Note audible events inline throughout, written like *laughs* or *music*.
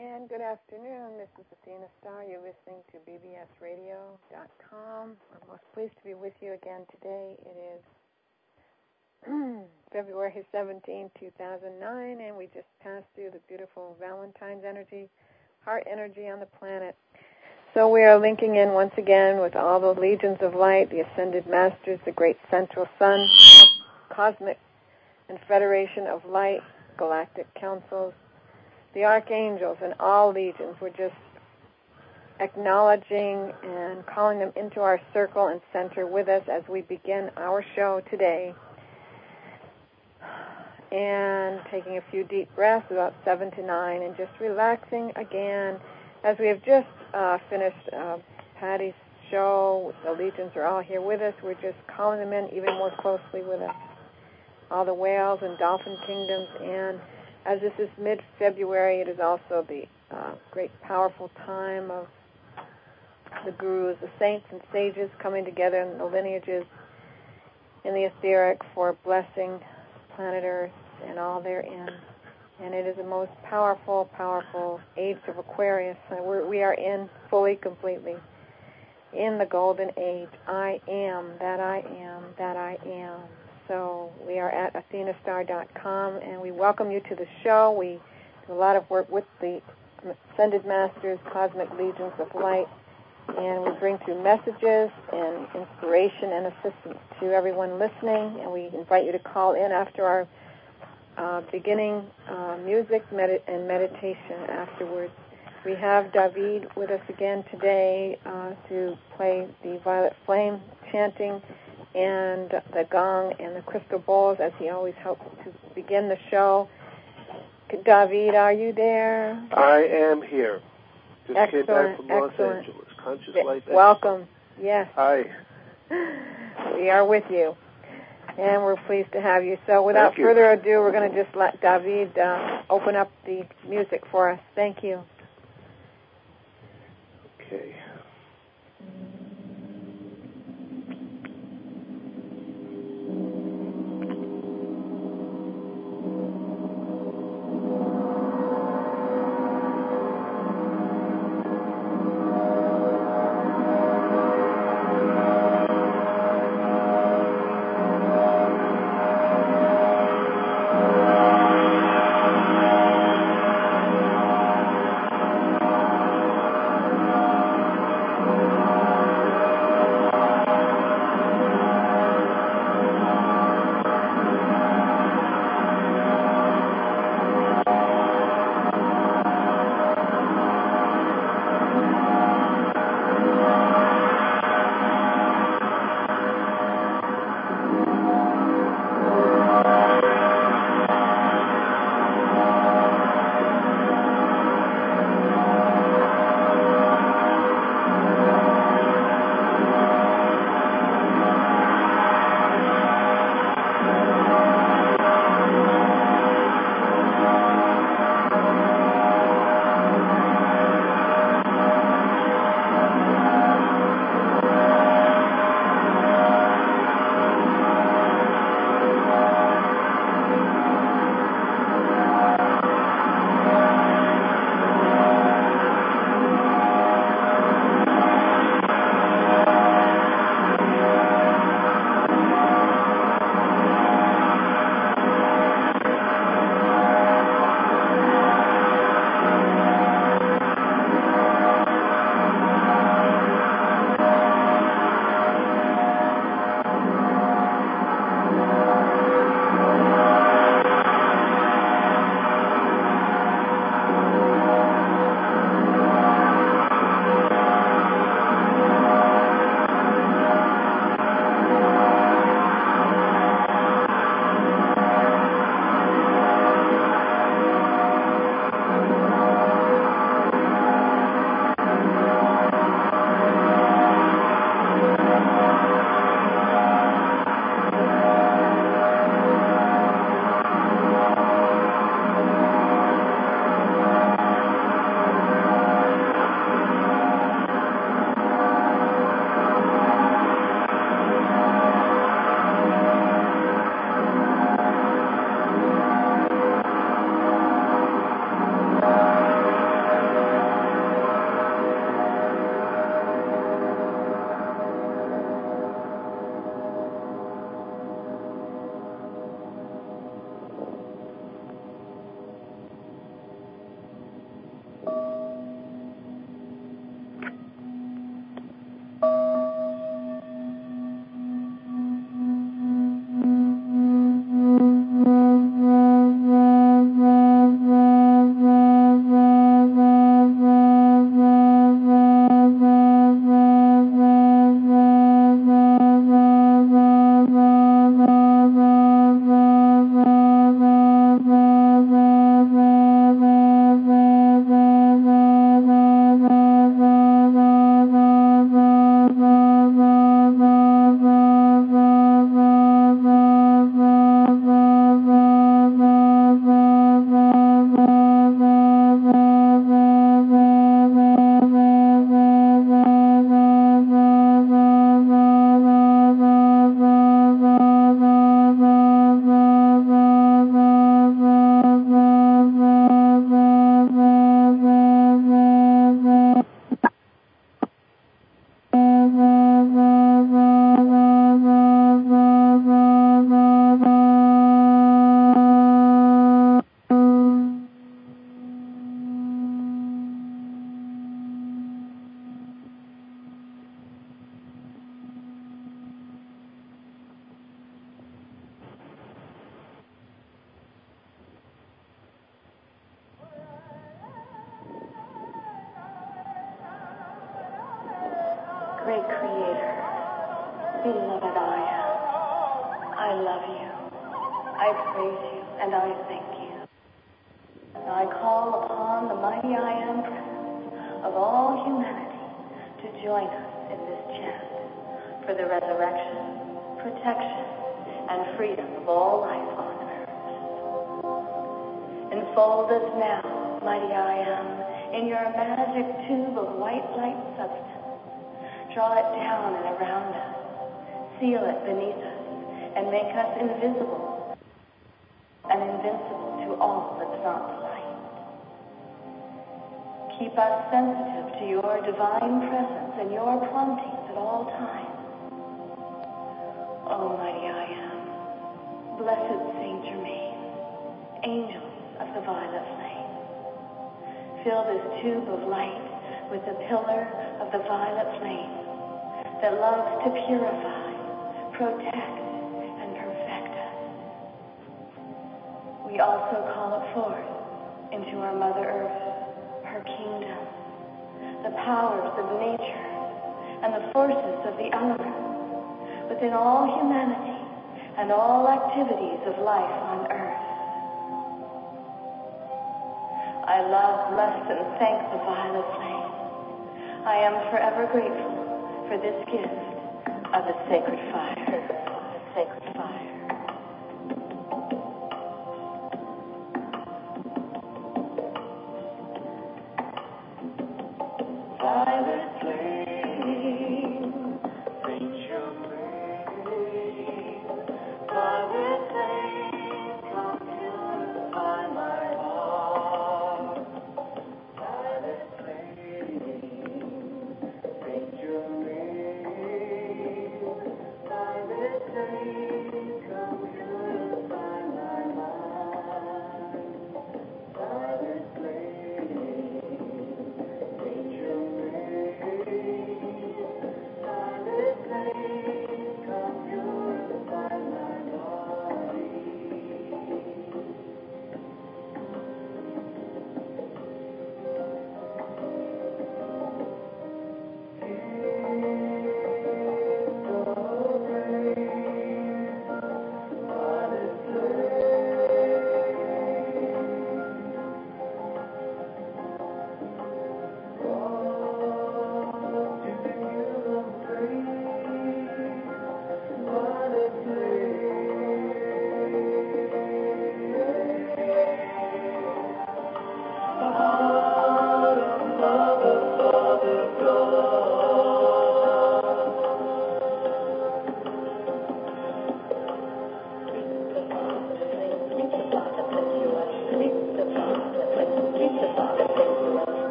And good afternoon. This is Athena Star. You're listening to bbsradio.com. I'm most pleased to be with you again today. It is *clears throat* February 17, 2009, and we just passed through the beautiful Valentine's energy, heart energy on the planet. So we are linking in once again with all the legions of light, the ascended masters, the great central sun, cosmic and federation of light, galactic councils, the archangels, and all legions. We're just acknowledging and calling them into our circle and center with us as we begin our show today and taking a few deep breaths, about seven to nine, and just relaxing again. As we have just uh, finished uh, Patty's show, the legions are all here with us. We're just calling them in even more closely with us. All the whales and dolphin kingdoms, and as this is mid-February, it is also the uh, great, powerful time of the gurus, the saints and sages coming together in the lineages in the etheric for blessing planet Earth and all therein. And it is the most powerful, powerful age of Aquarius. We're, we are in fully, completely in the golden age. I am that I am that I am. So we are at athenastar.com and we welcome you to the show. We do a lot of work with the Ascended Masters, Cosmic Legions of Light, and we bring through messages and inspiration and assistance to everyone listening. And we invite you to call in after our uh, beginning uh, music med- and meditation afterwards. We have David with us again today uh, to play the Violet Flame chanting and the gong and the crystal balls as he always helps to begin the show. David, are you there? I am here. Just excellent, came back from Los excellent. Angeles. Conscious Life. Welcome. Yes. Hi. *laughs* We are with you. And we're pleased to have you. So without you. further ado, we're going to just let David uh, open up the music for us. Thank you. Protection, and freedom of all life on earth. Enfold us now, mighty I am, in your magic tube of white light substance. Draw it down and around us, seal it beneath us, and make us invisible and invincible to all that's not light. Keep us sensitive to your divine presence and your promptings at all times. Almighty I am, blessed Saint Germain, angels of the violet flame, fill this tube of light with the pillar of the violet flame that loves to purify, protect, and perfect us. We also call it forth into our Mother Earth, her kingdom, the powers of nature, and the forces of the elements within all humanity and all activities of life on earth. I love, bless, and thank the violet flame. I am forever grateful for this gift of the sacred fire. The sacred fire.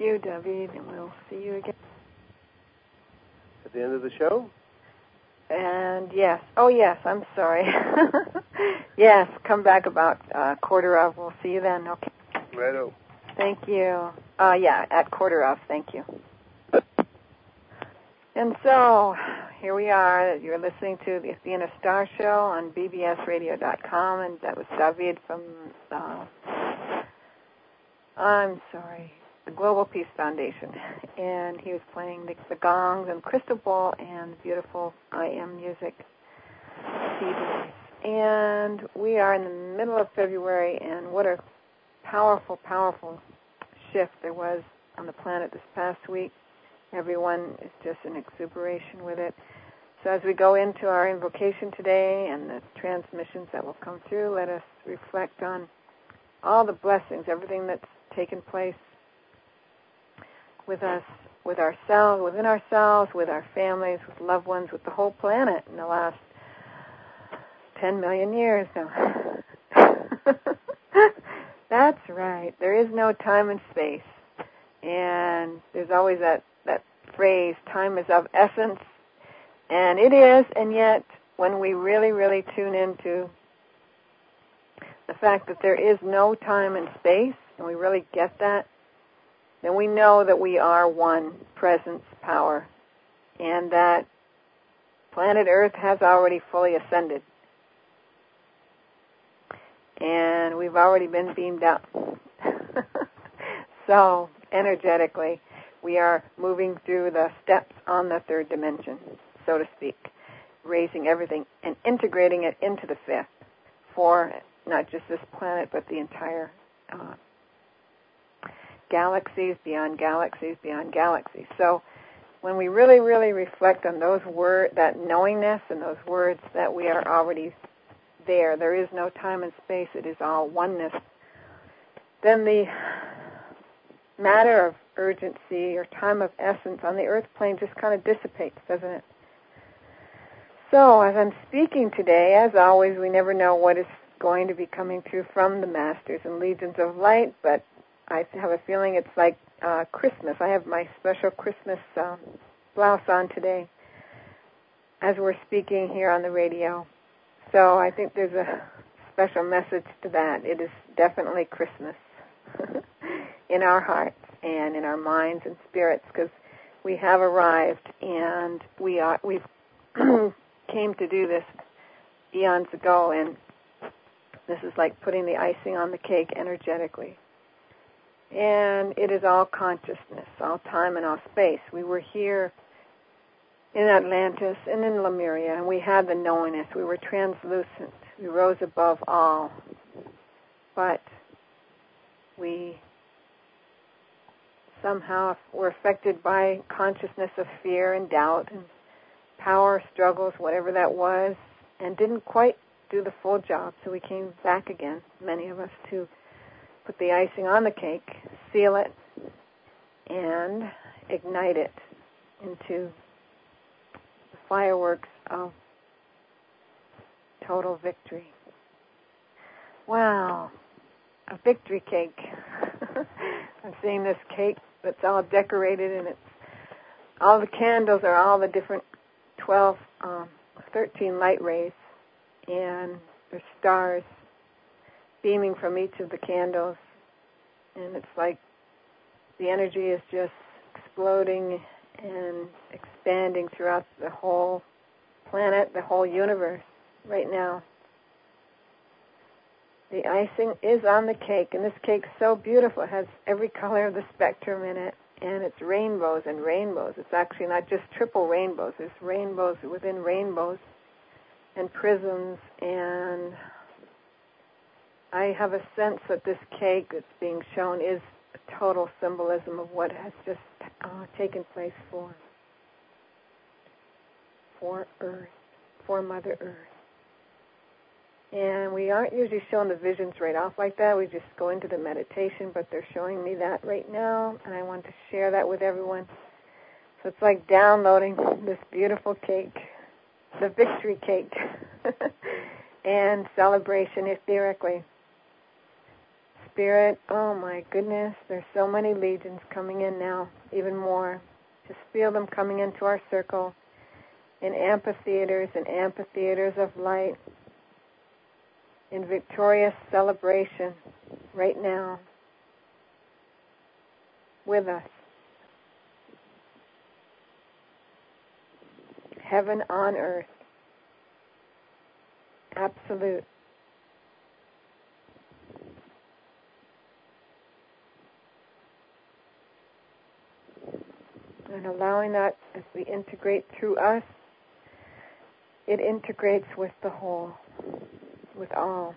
You, David, and we'll see you again. At the end of the show? And yes, oh yes, I'm sorry. *laughs* yes, come back about uh, quarter of. We'll see you then. Okay. Righto. Thank you. Uh, yeah, at quarter of. Thank you. And so, here we are. You're listening to the Athena Star Show on bbsradio.com, and that was David from, uh, I'm sorry, the Global Peace Foundation. And he was playing the, the gongs and crystal ball and beautiful I Am music. And we are in the middle of February, and what a powerful, powerful shift there was on the planet this past week. Everyone is just in exuberation with it. So as we go into our invocation today and the transmissions that will come through, let us reflect on all the blessings, everything that's taken place with us, with ourselves, within ourselves, with our families, with loved ones, with the whole planet in the last 10 million years now. *laughs* That's right. There is no time and space. And there's always that, that phrase, time is of essence. And it is, and yet when we really, really tune into the fact that there is no time and space, and we really get that, then we know that we are one presence power and that planet Earth has already fully ascended. And we've already been beamed up. *laughs* so, energetically, we are moving through the steps on the third dimension, so to speak, raising everything and integrating it into the fifth for not just this planet, but the entire uh, galaxies, beyond galaxies, beyond galaxies. So when we really, really reflect on those words, that knowingness and those words that we are already there, there is no time and space, it is all oneness, then the matter of urgency or time of essence on the earth plane just kind of dissipates, doesn't it? So, as I'm speaking today, as always, we never know what is going to be coming through from the Masters and Legions of Light, but I have a feeling it's like uh, Christmas. I have my special Christmas uh, blouse on today as we're speaking here on the radio. So I think there's a special message to that. It is definitely Christmas *laughs* in our hearts and in our minds and spirits because we have arrived and we are we've *clears throat* came to do this eons ago and this is like putting the icing on the cake energetically and it is all consciousness, all time and all space. We were here in Atlantis and in Lemuria, and we had the knowingness. We were translucent. We rose above all. But we somehow were affected by consciousness of fear and doubt and power struggles, whatever that was, and didn't quite do the full job. So we came back again, many of us, to put the icing on the cake, seal it, and ignite it into the fireworks of total victory. Wow, a victory cake. *laughs* I'm seeing this cake that's all decorated and it's all the candles are all the different 12, um, 13 light rays and there's stars beaming from each of the candles, and it's like the energy is just exploding and expanding throughout the whole planet, the whole universe right now. The icing is on the cake, and this cake's so beautiful. It has every color of the spectrum in it, and it's rainbows and rainbows. It's actually not just triple rainbows. There's rainbows within rainbows and prisms and I have a sense that this cake that's being shown is a total symbolism of what has just uh, taken place for for Earth, for Mother Earth. And we aren't usually shown the visions right off like that. We just go into the meditation, but they're showing me that right now, and I want to share that with everyone. So it's like downloading this beautiful cake, the victory cake, *laughs* and celebration etherically. Spirit, oh my goodness, there's so many legions coming in now, even more. Just feel them coming into our circle in amphitheaters and amphitheaters of light, in victorious celebration right now with us. Heaven on earth. Absolute and allowing that as we integrate through us, it integrates with the whole, with all.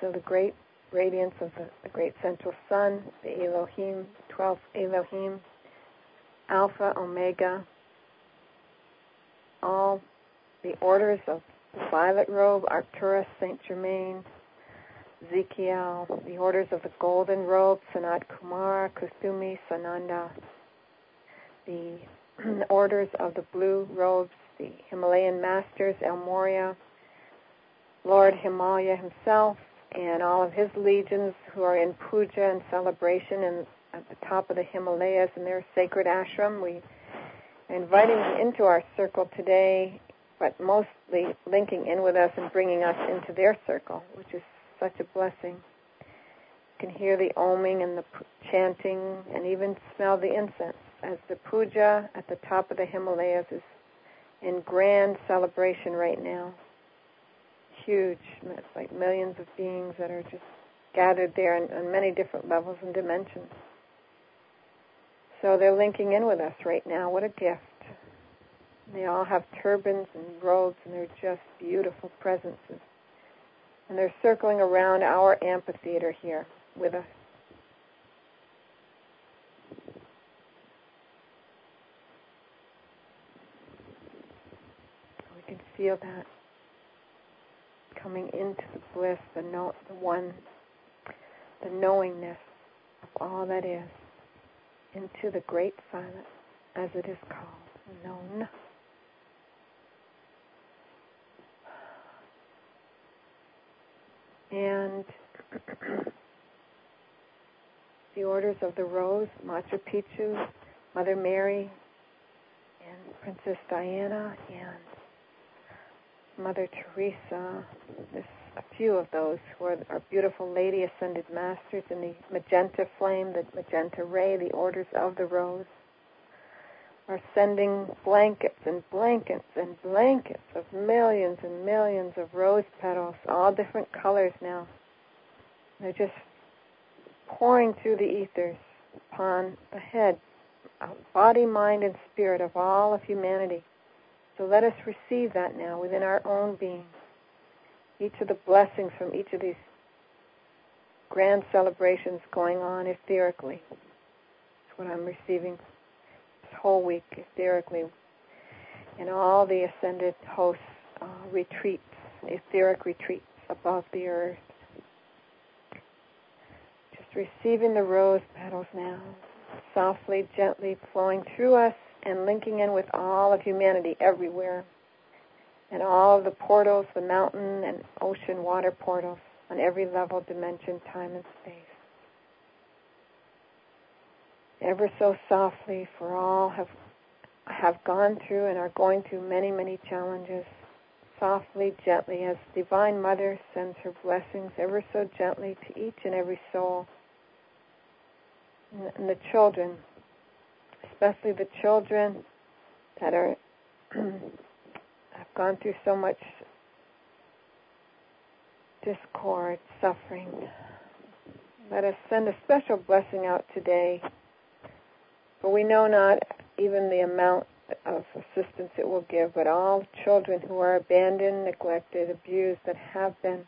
So the great radiance of the, the great central sun, the Elohim, 12th Elohim, Alpha, Omega, all the orders of the violet robe, Arcturus, Saint Germain, Ezekiel, the orders of the Golden Robe, Sanat Kumara, Kuthumi, Sananda, the *clears throat* orders of the Blue Robes, the Himalayan Masters, El Morya, Lord Himalaya himself, and all of his legions who are in puja and celebration and at the top of the Himalayas in their sacred ashram. We are inviting them into our circle today, but mostly linking in with us and bringing us into their circle, which is such a blessing. You can hear the oming and the chanting and even smell the incense as the puja at the top of the Himalayas is in grand celebration right now. Huge, it's like millions of beings that are just gathered there on, on many different levels and dimensions. So they're linking in with us right now. What a gift. They all have turbans and robes, and they're just beautiful presences. And they're circling around our amphitheater here with us. We can feel that coming into the bliss, the know, the one, the knowingness of all that is, into the great silence, as it is called, known. And the orders of the rose, Machu Picchu, Mother Mary, and Princess Diana, and Mother Teresa. There's a few of those who are our beautiful Lady Ascended Masters in the magenta flame, the magenta ray, the orders of the rose are sending blankets and blankets and blankets of millions and millions of rose petals, all different colors now. They're just pouring through the ethers upon the head, body, mind, and spirit of all of humanity. So let us receive that now within our own being. Each of the blessings from each of these grand celebrations going on etherically. That's what I'm receiving whole week etherically in all the ascended hosts uh, retreats, etheric retreats above the earth. Just receiving the rose petals now, softly, gently flowing through us and linking in with all of humanity everywhere. And all of the portals, the mountain and ocean water portals on every level, dimension, time, and space ever so softly, for all have have gone through and are going through many, many challenges. Softly, gently, as Divine Mother sends her blessings ever so gently to each and every soul. And the children, especially the children that are *clears throat* have gone through so much discord, suffering. Let us send a special blessing out today we know not even the amount of assistance it will give, but all children who are abandoned, neglected, abused, that have been,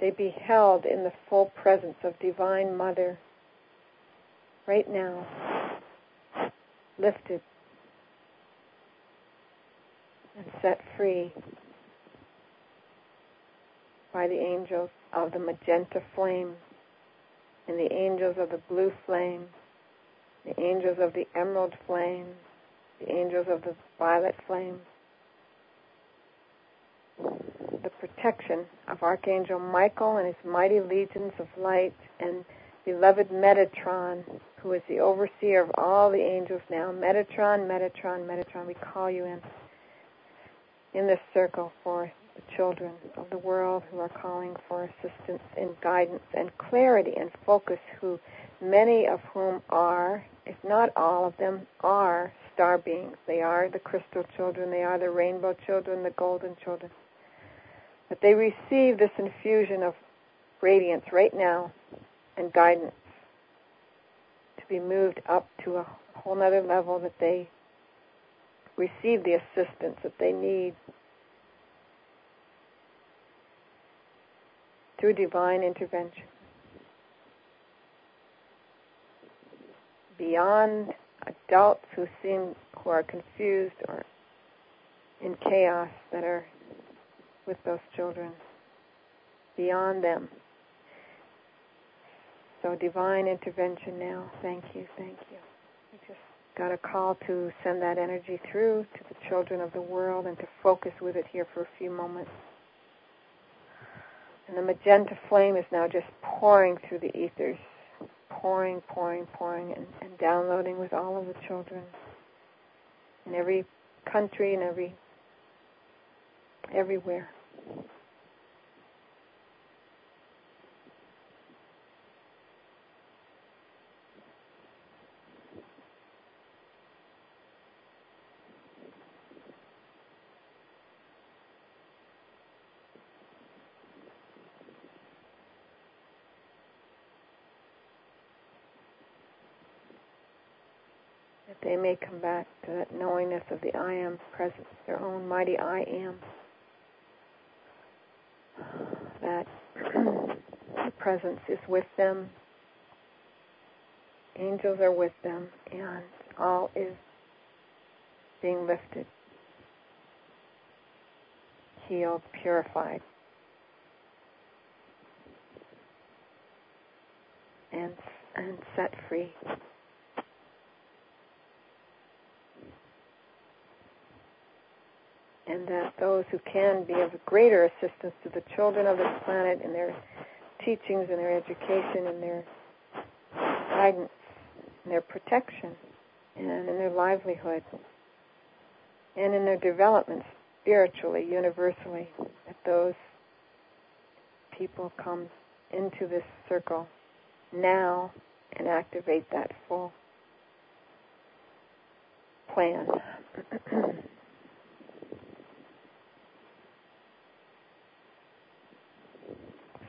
they be held in the full presence of Divine Mother. Right now, lifted and set free by the angels of the magenta flame and the angels of the blue flame the angels of the emerald flame, the angels of the violet flame, the protection of Archangel Michael and his mighty legions of light, and beloved Metatron, who is the overseer of all the angels now. Metatron, Metatron, Metatron, we call you in in this circle for the children of the world who are calling for assistance and guidance and clarity and focus, who many of whom are if not all of them, are star beings. They are the crystal children, they are the rainbow children, the golden children. But they receive this infusion of radiance right now and guidance to be moved up to a whole other level that they receive the assistance that they need through divine intervention. Beyond adults who seem who are confused or in chaos that are with those children beyond them. So divine intervention now. Thank you thank you. We just got a call to send that energy through to the children of the world and to focus with it here for a few moments. And the magenta flame is now just pouring through the ethers pouring, pouring, pouring, and, and downloading with all of the children in every country and every everywhere. They may come back to that knowingness of the I am presence, their own mighty I am. That presence is with them, angels are with them, and all is being lifted, healed, purified. And, and set free. And that those who can be of greater assistance to the children of this planet in their teachings and their education and their guidance and their protection and in their livelihood and in their development spiritually, universally, that those people come into this circle now and activate that full plan. *clears throat*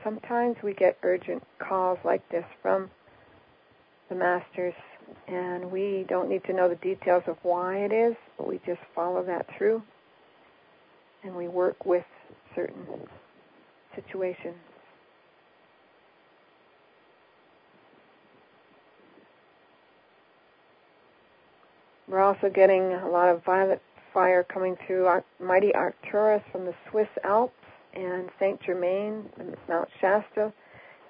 sometimes we get urgent calls like this from the masters, and we don't need to know the details of why it is, but we just follow that through, and we work with certain situations. We're also getting a lot of violet fire coming through mighty Arcturus from the Swiss Alps and Saint Germain, and Mount Shasta,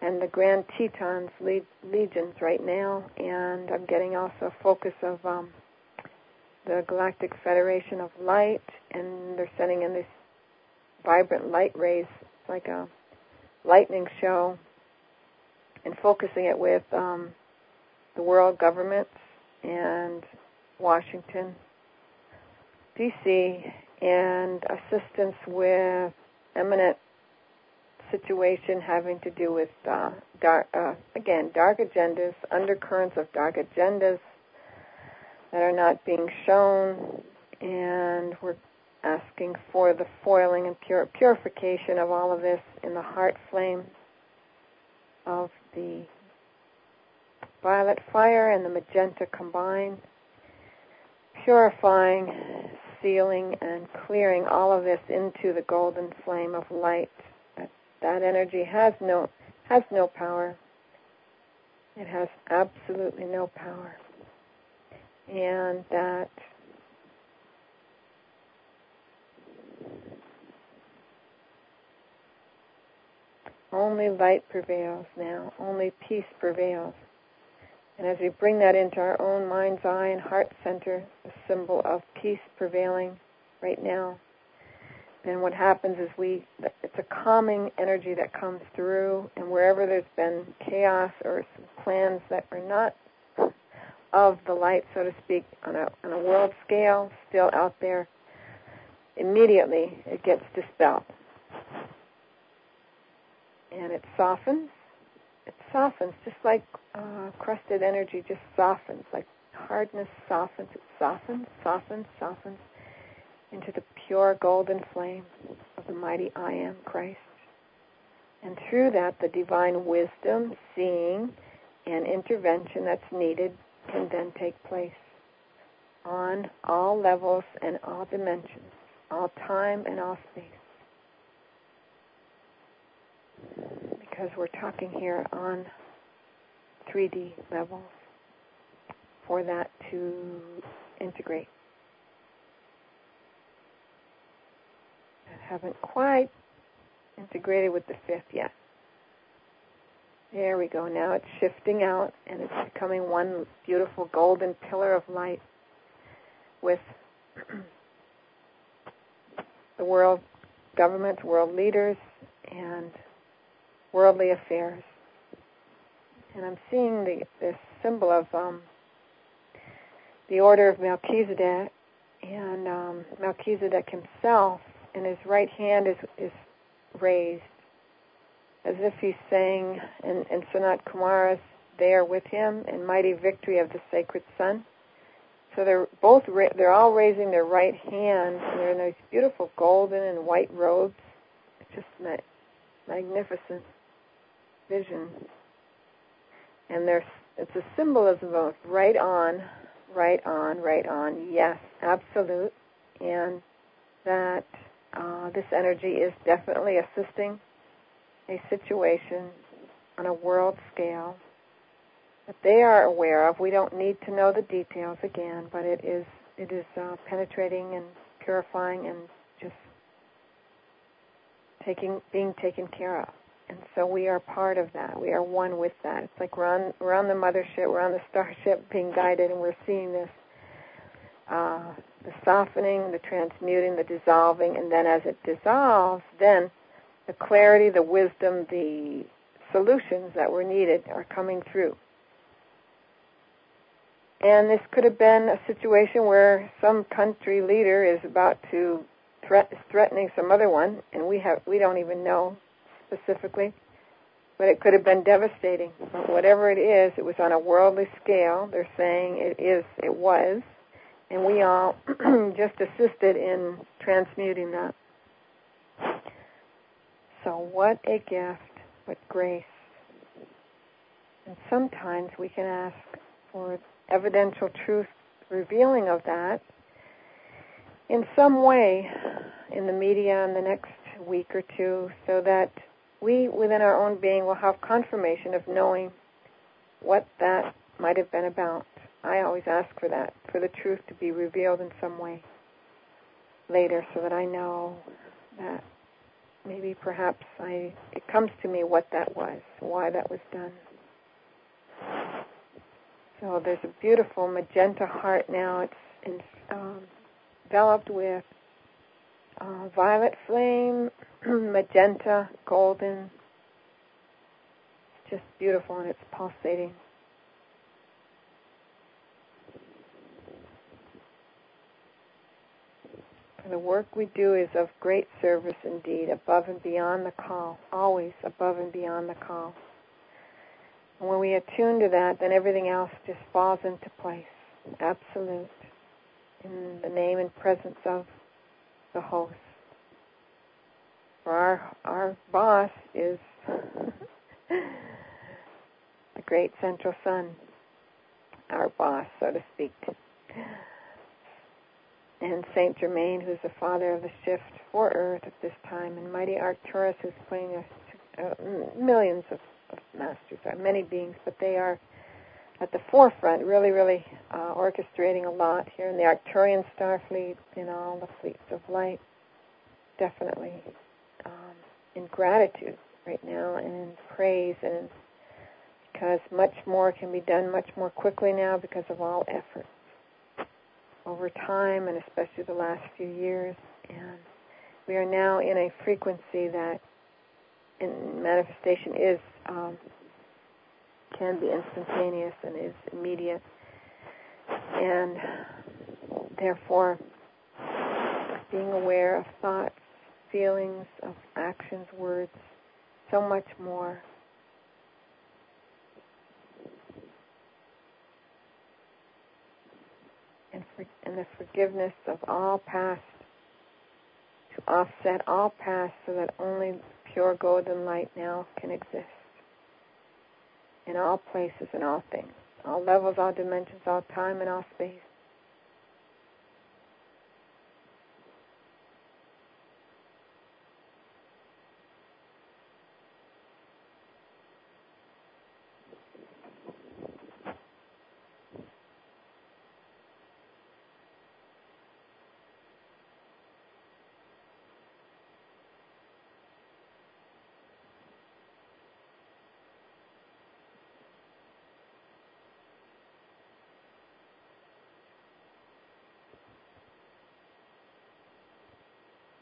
and the Grand Tetons legions right now. And I'm getting also a focus of um, the Galactic Federation of Light, and they're sending in these vibrant light rays, like a lightning show, and focusing it with um, the world governments and Washington, D.C., and assistance with eminent situation having to do with uh, uh, again dark agendas, undercurrents of dark agendas that are not being shown, and we're asking for the foiling and pure, purification of all of this in the heart flame of the violet fire and the magenta combined, purifying sealing and clearing all of this into the golden flame of light. That, that energy has no has no power. It has absolutely no power. And that only light prevails now, only peace prevails. And as we bring that into our own mind's eye and heart center, the symbol of peace prevailing right now, then what happens is we, it's a calming energy that comes through, and wherever there's been chaos or plans that are not of the light, so to speak, on a, on a world scale, still out there, immediately it gets dispelled. And it softens, softens, just like uh, crusted energy just softens, like hardness softens. It softens, softens, softens into the pure golden flame of the mighty I am Christ. And through that, the divine wisdom, seeing, and intervention that's needed can then take place on all levels and all dimensions, all time and all space. Because we're talking here on 3D levels for that to integrate. I haven't quite integrated with the fifth yet. There we go. Now it's shifting out and it's becoming one beautiful golden pillar of light with *clears throat* the world governments, world leaders, and worldly affairs. And I'm seeing the, this symbol of um, the order of Melchizedek, and um, Melchizedek himself, and his right hand is, is raised as if he's saying, and, and Sanat Kumara's there with him, in mighty victory of the sacred sun. So they're both, ra- they're all raising their right hand, and they're in these beautiful golden and white robes. It's just ma- magnificent vision. And there's it's a symbolism of right on, right on, right on. Yes, absolute. And that uh, this energy is definitely assisting a situation on a world scale that they are aware of. We don't need to know the details again, but it is it is uh, penetrating and purifying and just taking being taken care of. And so we are part of that. We are one with that. It's like we're on we're on the mothership, we're on the starship, being guided, and we're seeing this uh, the softening, the transmuting, the dissolving, and then as it dissolves, then the clarity, the wisdom, the solutions that were needed are coming through. And this could have been a situation where some country leader is about to threat, threatening some other one, and we have we don't even know specifically, but it could have been devastating. Whatever it is, it was on a worldly scale. They're saying it is, it was, and we all *clears throat* just assisted in transmuting that. So what a gift, what grace. And sometimes we can ask for evidential truth revealing of that in some way in the media in the next week or two so that we within our own being will have confirmation of knowing what that might have been about. I always ask for that, for the truth to be revealed in some way later so that I know that maybe perhaps I it comes to me what that was, why that was done. So there's a beautiful magenta heart now. It's um, enveloped with uh, violet flame, *clears throat* magenta, golden. It's just beautiful and it's pulsating. For the work we do is of great service indeed, above and beyond the call, always above and beyond the call. And when we attune to that, then everything else just falls into place. Absolute. In the name and presence of the host. Our our boss is *laughs* the great central sun, our boss, so to speak. And Saint Germain, who's the father of the shift for Earth at this time, and mighty Arcturus, who's playing a, uh, millions of of masters. Are many beings, but they are at the forefront, really, really uh, orchestrating a lot here in the Arcturian star fleet, in all the fleets of light. Definitely um, in gratitude right now and in praise and because much more can be done much more quickly now because of all efforts over time and especially the last few years. And we are now in a frequency that in manifestation is um, can be instantaneous and is immediate, and therefore being aware of thoughts, feelings, of actions, words, so much more. And, for, and the forgiveness of all past to offset all past so that only pure golden light now can exist in all places and all things, all levels, all dimensions, all time, and all space.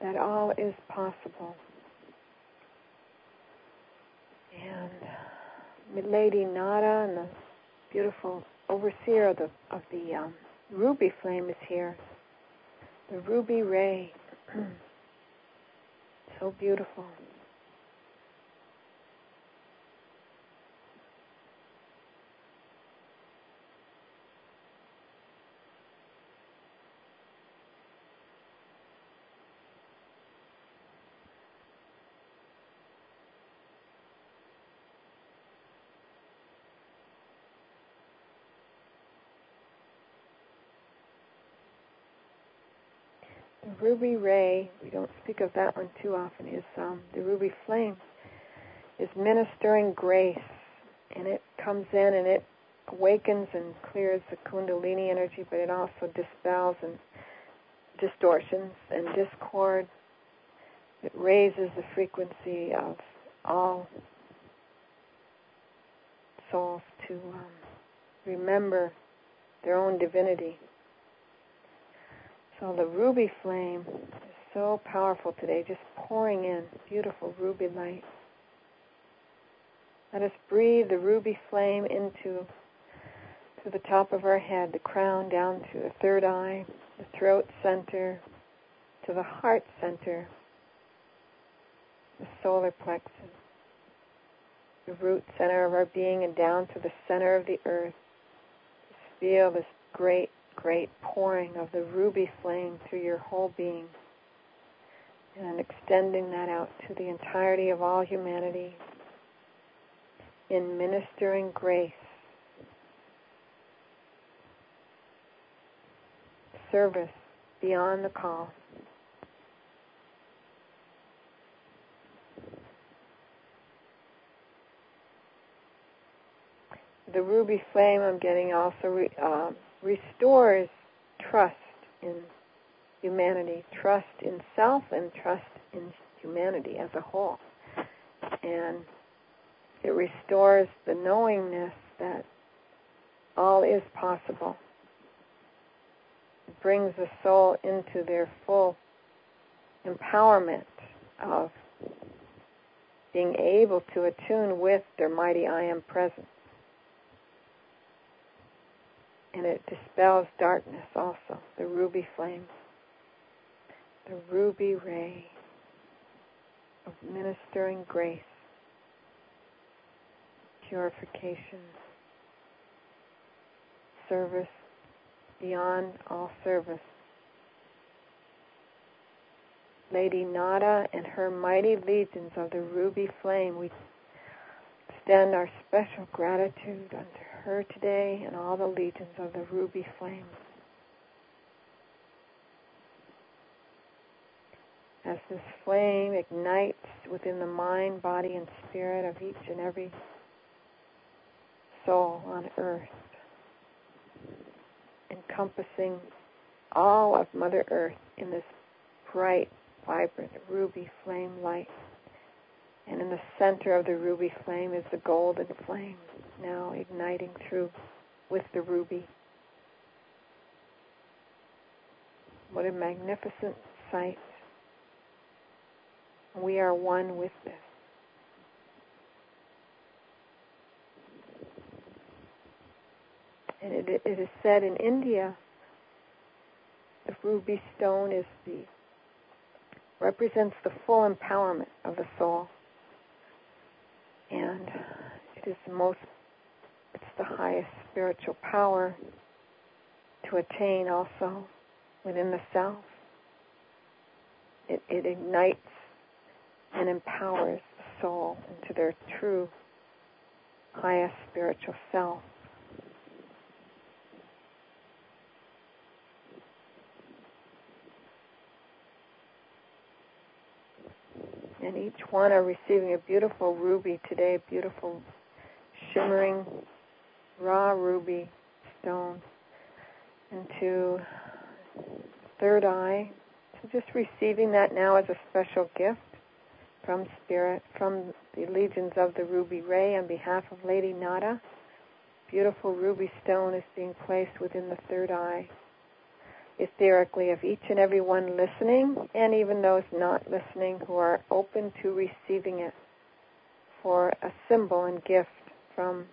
That all is possible. And Lady Nada and the beautiful overseer of the of the um, ruby flame is here. The ruby ray, *clears throat* so beautiful. Ruby ray, we don't speak of that one too often, is um, the ruby flame, is ministering grace. And it comes in and it awakens and clears the kundalini energy, but it also dispels and distortions and discord. It raises the frequency of all souls to um, remember their own divinity. So the ruby flame is so powerful today, just pouring in beautiful ruby light. Let us breathe the ruby flame into to the top of our head, the crown down to the third eye, the throat center, to the heart center, the solar plexus, the root center of our being, and down to the center of the earth. Just feel this great, great pouring of the ruby flame through your whole being and extending that out to the entirety of all humanity in ministering grace service beyond the call. The ruby flame I'm getting also re, uh, restores trust in humanity, trust in self, and trust in humanity as a whole. And it restores the knowingness that all is possible It brings the soul into their full empowerment of being able to attune with their mighty I am presence. And it dispels darkness also, the ruby flame, the ruby ray of ministering grace, purification, service, beyond all service. Lady Nada and her mighty legions of the ruby flame, we extend our special gratitude unto her today and all the legions of the ruby flame. As this flame ignites within the mind, body, and spirit of each and every soul on earth, encompassing all of Mother Earth in this bright, vibrant ruby flame light. And in the center of the ruby flame is the golden flame, now igniting through with the ruby. What a magnificent sight. We are one with this. And it, it is said in India, the ruby stone is the represents the full empowerment of the soul, and it is the most, it's the highest spiritual power to attain also within the self. It, it ignites and empowers the soul into their true highest spiritual self. And each one are receiving a beautiful ruby today, a beautiful shimmering raw ruby stone into third eye. So just receiving that now as a special gift from Spirit, from the legions of the ruby ray on behalf of Lady Nada. Beautiful ruby stone is being placed within the third eye etherically of each and every one listening, and even those not listening who are open to receiving it for a symbol and gift from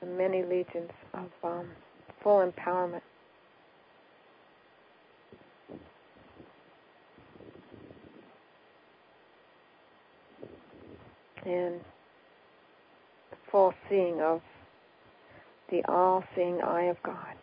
the many legions of um, full empowerment. And full seeing of the all seeing eye of God.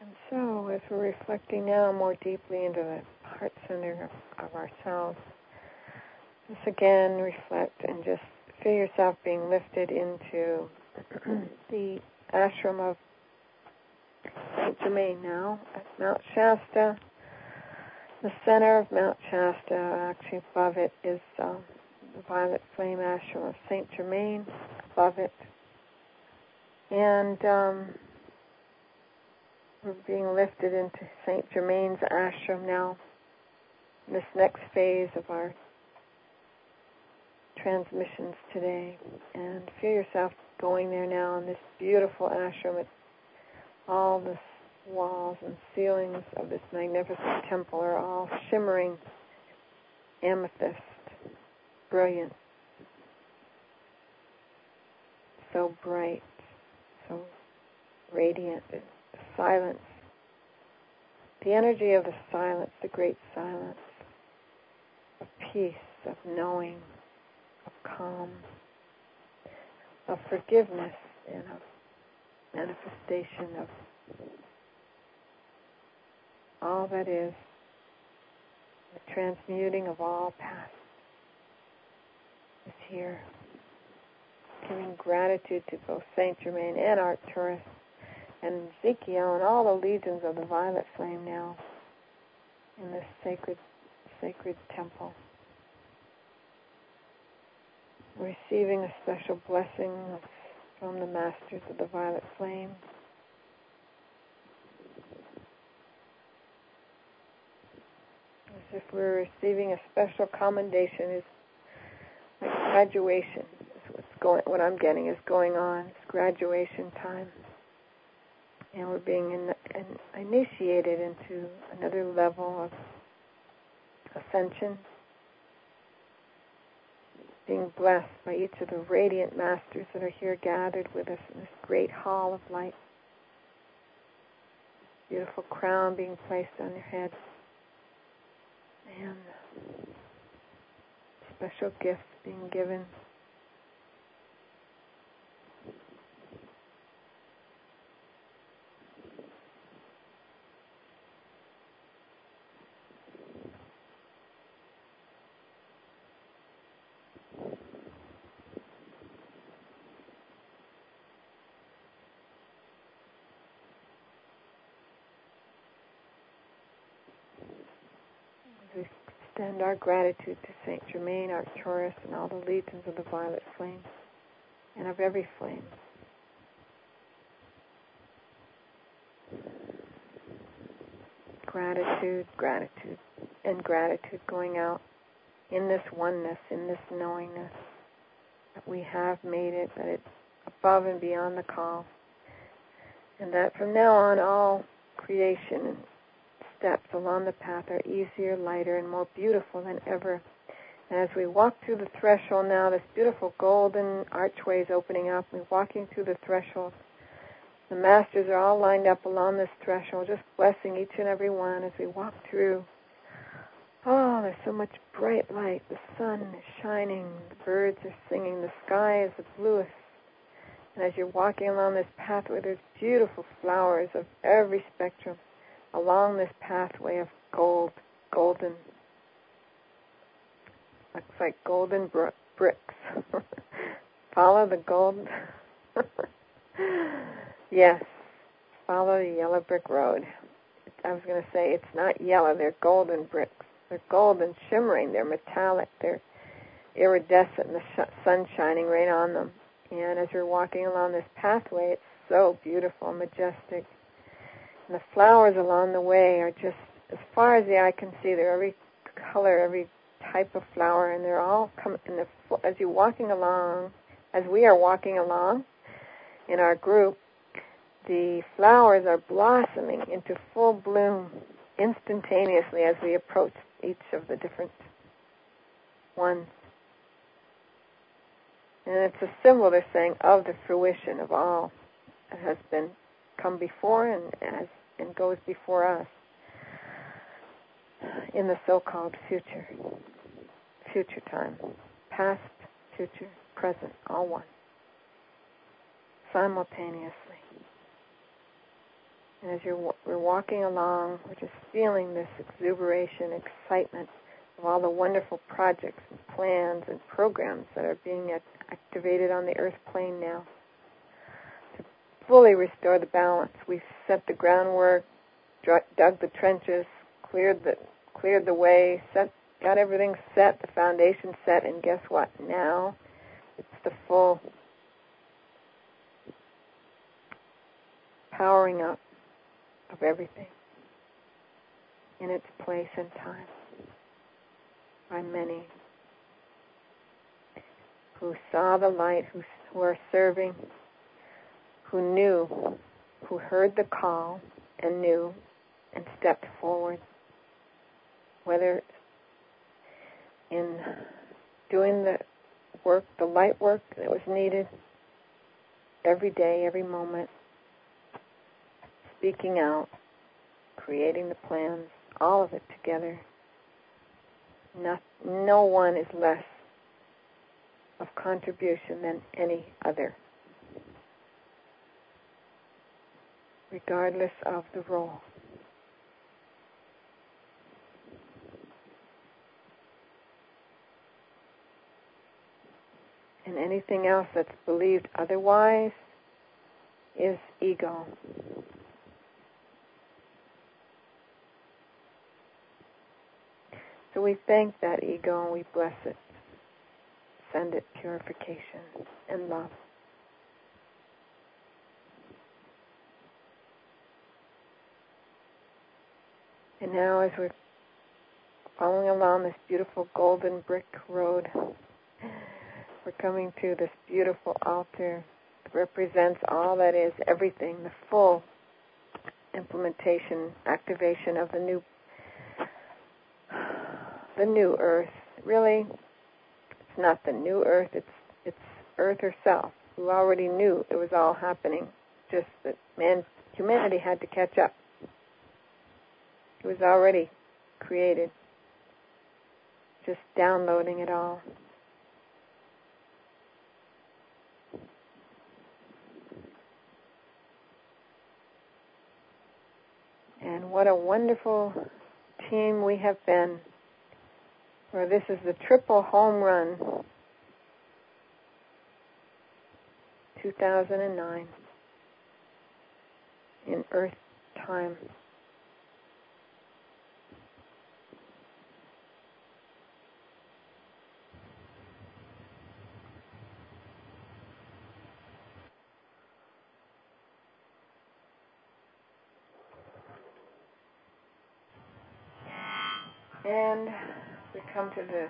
And so, as we're reflecting now more deeply into the heart center of, of ourselves, just again reflect and just feel yourself being lifted into *clears throat* the ashram of Saint Germain now at Mount Shasta. The center of Mount Shasta, actually above it, is uh, the Violet Flame Ashram of Saint Germain. Above it, and um, we're being lifted into Saint Germain's ashram now. This next phase of our transmissions today, and feel yourself going there now in this beautiful ashram. All the walls and ceilings of this magnificent temple are all shimmering amethyst, brilliant, so bright, so radiant, silence, the energy of the silence, the great silence, of peace, of knowing, of calm, of forgiveness, and of manifestation of all that is, the transmuting of all past is here. Giving gratitude to both Saint Germain and Arcturus and Ezekiel and all the legions of the violet flame now in this sacred sacred temple. Receiving a special blessing from the masters of the violet flame. As if we're receiving a special commendation is like graduation. Going what I'm getting is going on. It's graduation time and we're being in, in, initiated into another level of ascension, being blessed by each of the radiant masters that are here gathered with us in this great hall of light. Beautiful crown being placed on your head, and special gifts being given. Extend our gratitude to Saint Germain, Arcturus, and all the legions of the violet flame, and of every flame. Gratitude, gratitude, and gratitude going out in this oneness, in this knowingness that we have made it, that it's above and beyond the call, and that from now on all creation steps along the path are easier, lighter, and more beautiful than ever. And as we walk through the threshold now, this beautiful golden archway is opening up. We're walking through the threshold. The masters are all lined up along this threshold, just blessing each and every one as we walk through. Oh, there's so much bright light. The sun is shining. The birds are singing. The sky is the bluest. And as you're walking along this pathway, there's beautiful flowers of every spectrum along this pathway of gold, golden, looks like golden br- bricks. *laughs* follow the gold. *laughs* yes, follow the yellow brick road. I was going to say it's not yellow; they're golden bricks. They're golden, shimmering. They're metallic. They're iridescent, and the sh- sun shining right on them. And as you're walking along this pathway, it's so beautiful, majestic. The flowers along the way are just as far as the eye can see. They're every color, every type of flower, and they're all come in the as you're walking along, as we are walking along in our group. The flowers are blossoming into full bloom instantaneously as we approach each of the different ones. And it's a symbol, they're saying, of the fruition of all that has been come before and as and goes before us in the so-called future, future time, past, future, present, all one, simultaneously. And as you're we're walking along, we're just feeling this exuberation, excitement of all the wonderful projects and plans and programs that are being activated on the earth plane now fully restore the balance. We've set the groundwork, dug the trenches, cleared the cleared the way, set got everything set, the foundation set, and guess what? Now it's the full powering up of everything in its place and time by many who saw the light, who, who are serving, who knew, who heard the call and knew and stepped forward. Whether in doing the work, the light work that was needed every day, every moment, speaking out, creating the plans, all of it together. No, no one is less of contribution than any other, regardless of the role. And anything else that's believed otherwise is ego. So we thank that ego and we bless it. Send it purification and love. And now, as we're following along this beautiful golden brick road, we're coming to this beautiful altar that represents all that is, everything, the full implementation, activation of the new the new earth. Really, it's not the new earth, it's it's earth herself, who already knew it was all happening. Just that man humanity had to catch up. It was already created. Just downloading it all. And what a wonderful team we have been where this is the triple home run 2009 in Earth time. And we come to the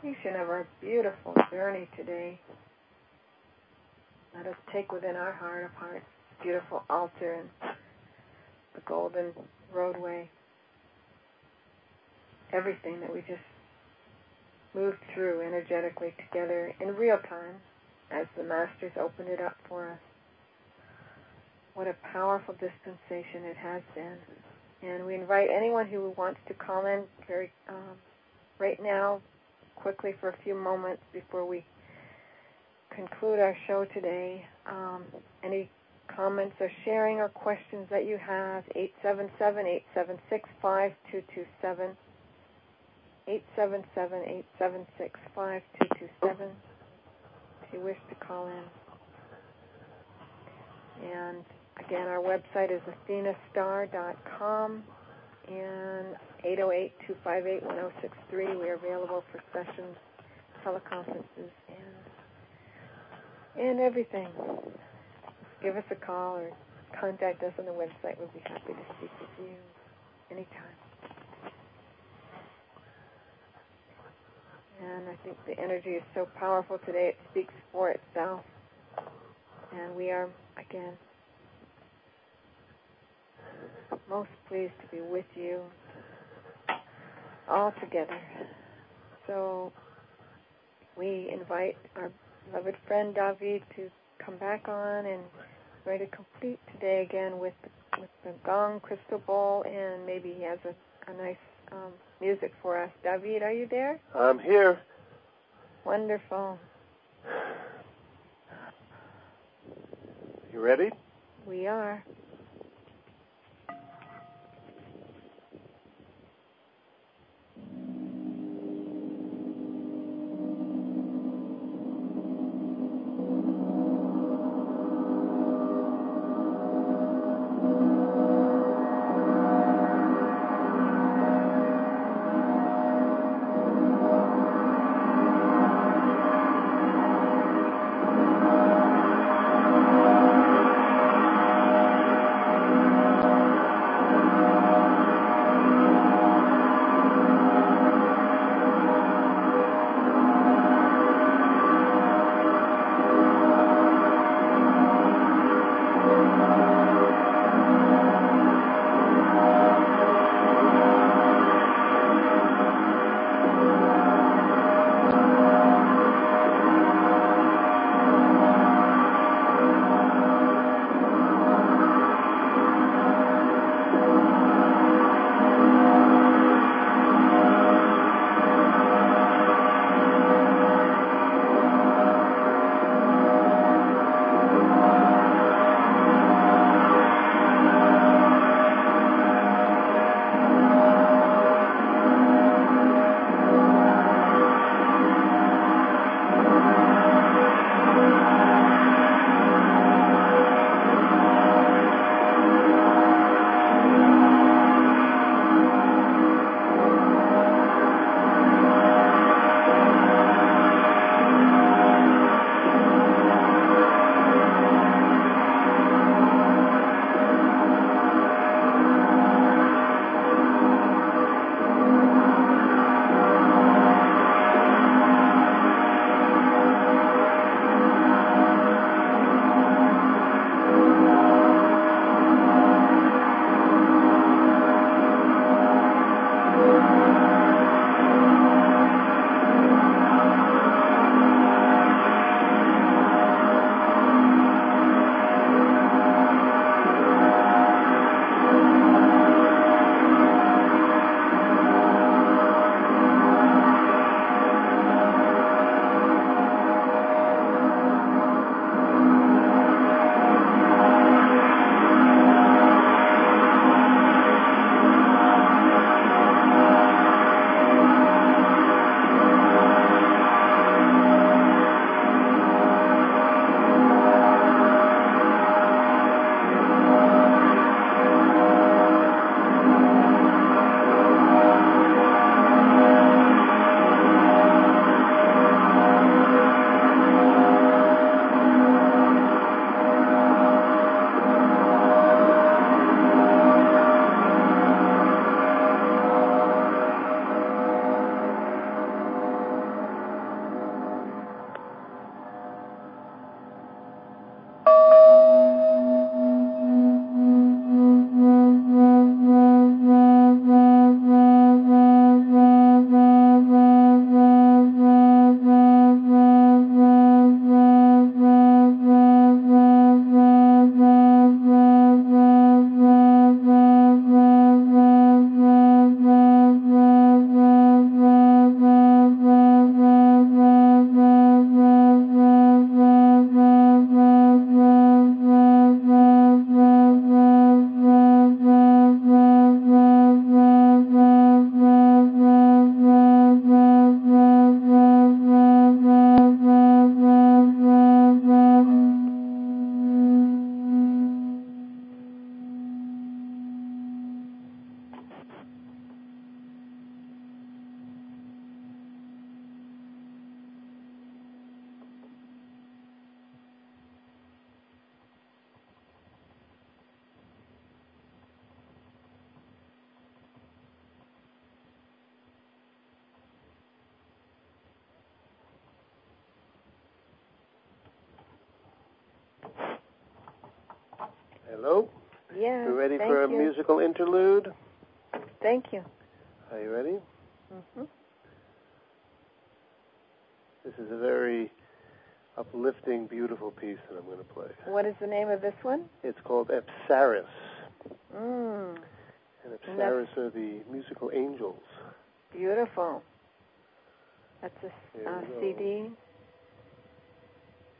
completion of our beautiful journey today. Let us take within our heart of hearts beautiful altar and the golden roadway. Everything that we just moved through energetically together in real time as the Masters opened it up for us. What a powerful dispensation it has been. And we invite anyone who wants to comment very um, right now, quickly for a few moments before we conclude our show today. Um, any comments or sharing or questions that you have, 877-876-5227. 877-876-5227 if you wish to call in. And Again, our website is athenastar.com and 808-258-1063. We are available for sessions, teleconferences, and and everything. Give us a call or contact us on the website. We'll be happy to speak with you anytime. And I think the energy is so powerful today, it speaks for itself. And we are, again, most pleased to be with you all together. So we invite our beloved friend David to come back on and try to complete today again with with the gong crystal bowl and maybe he has a, a nice um, music for us. David, are you there? I'm here. Wonderful. You ready? We are.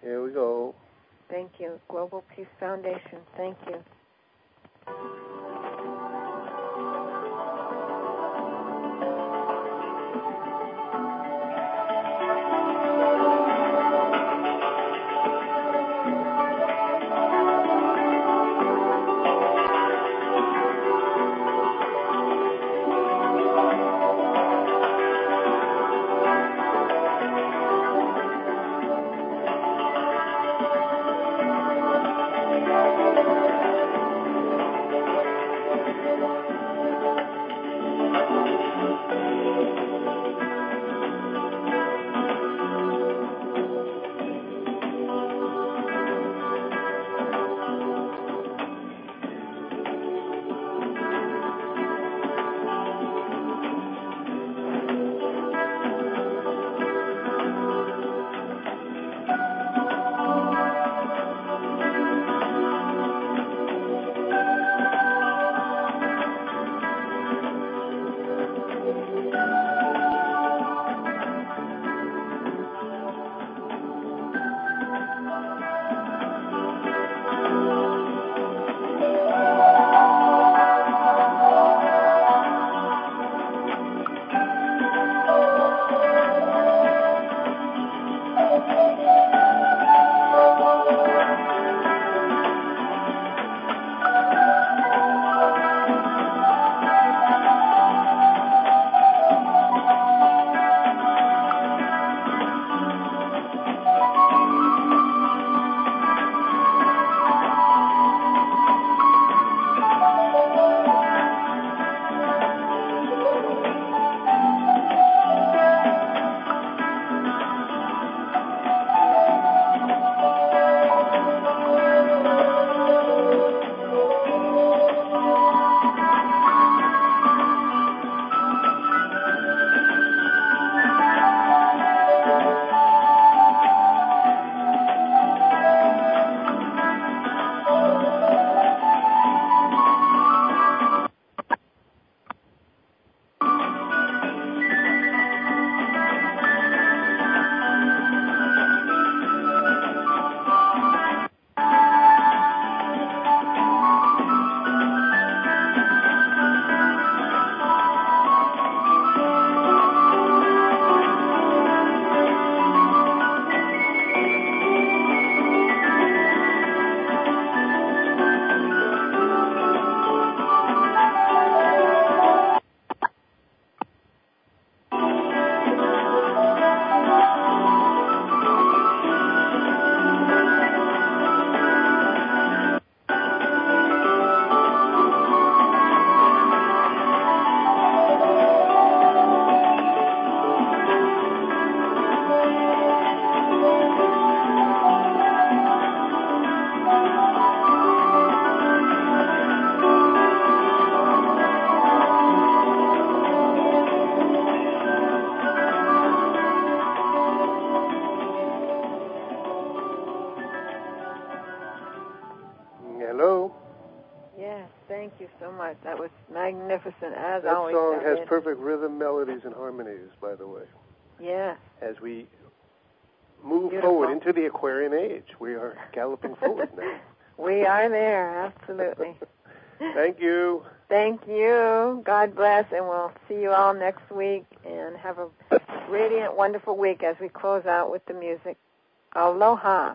Here we go. Thank you. Global Peace Foundation. Thank you. out with the music. Aloha.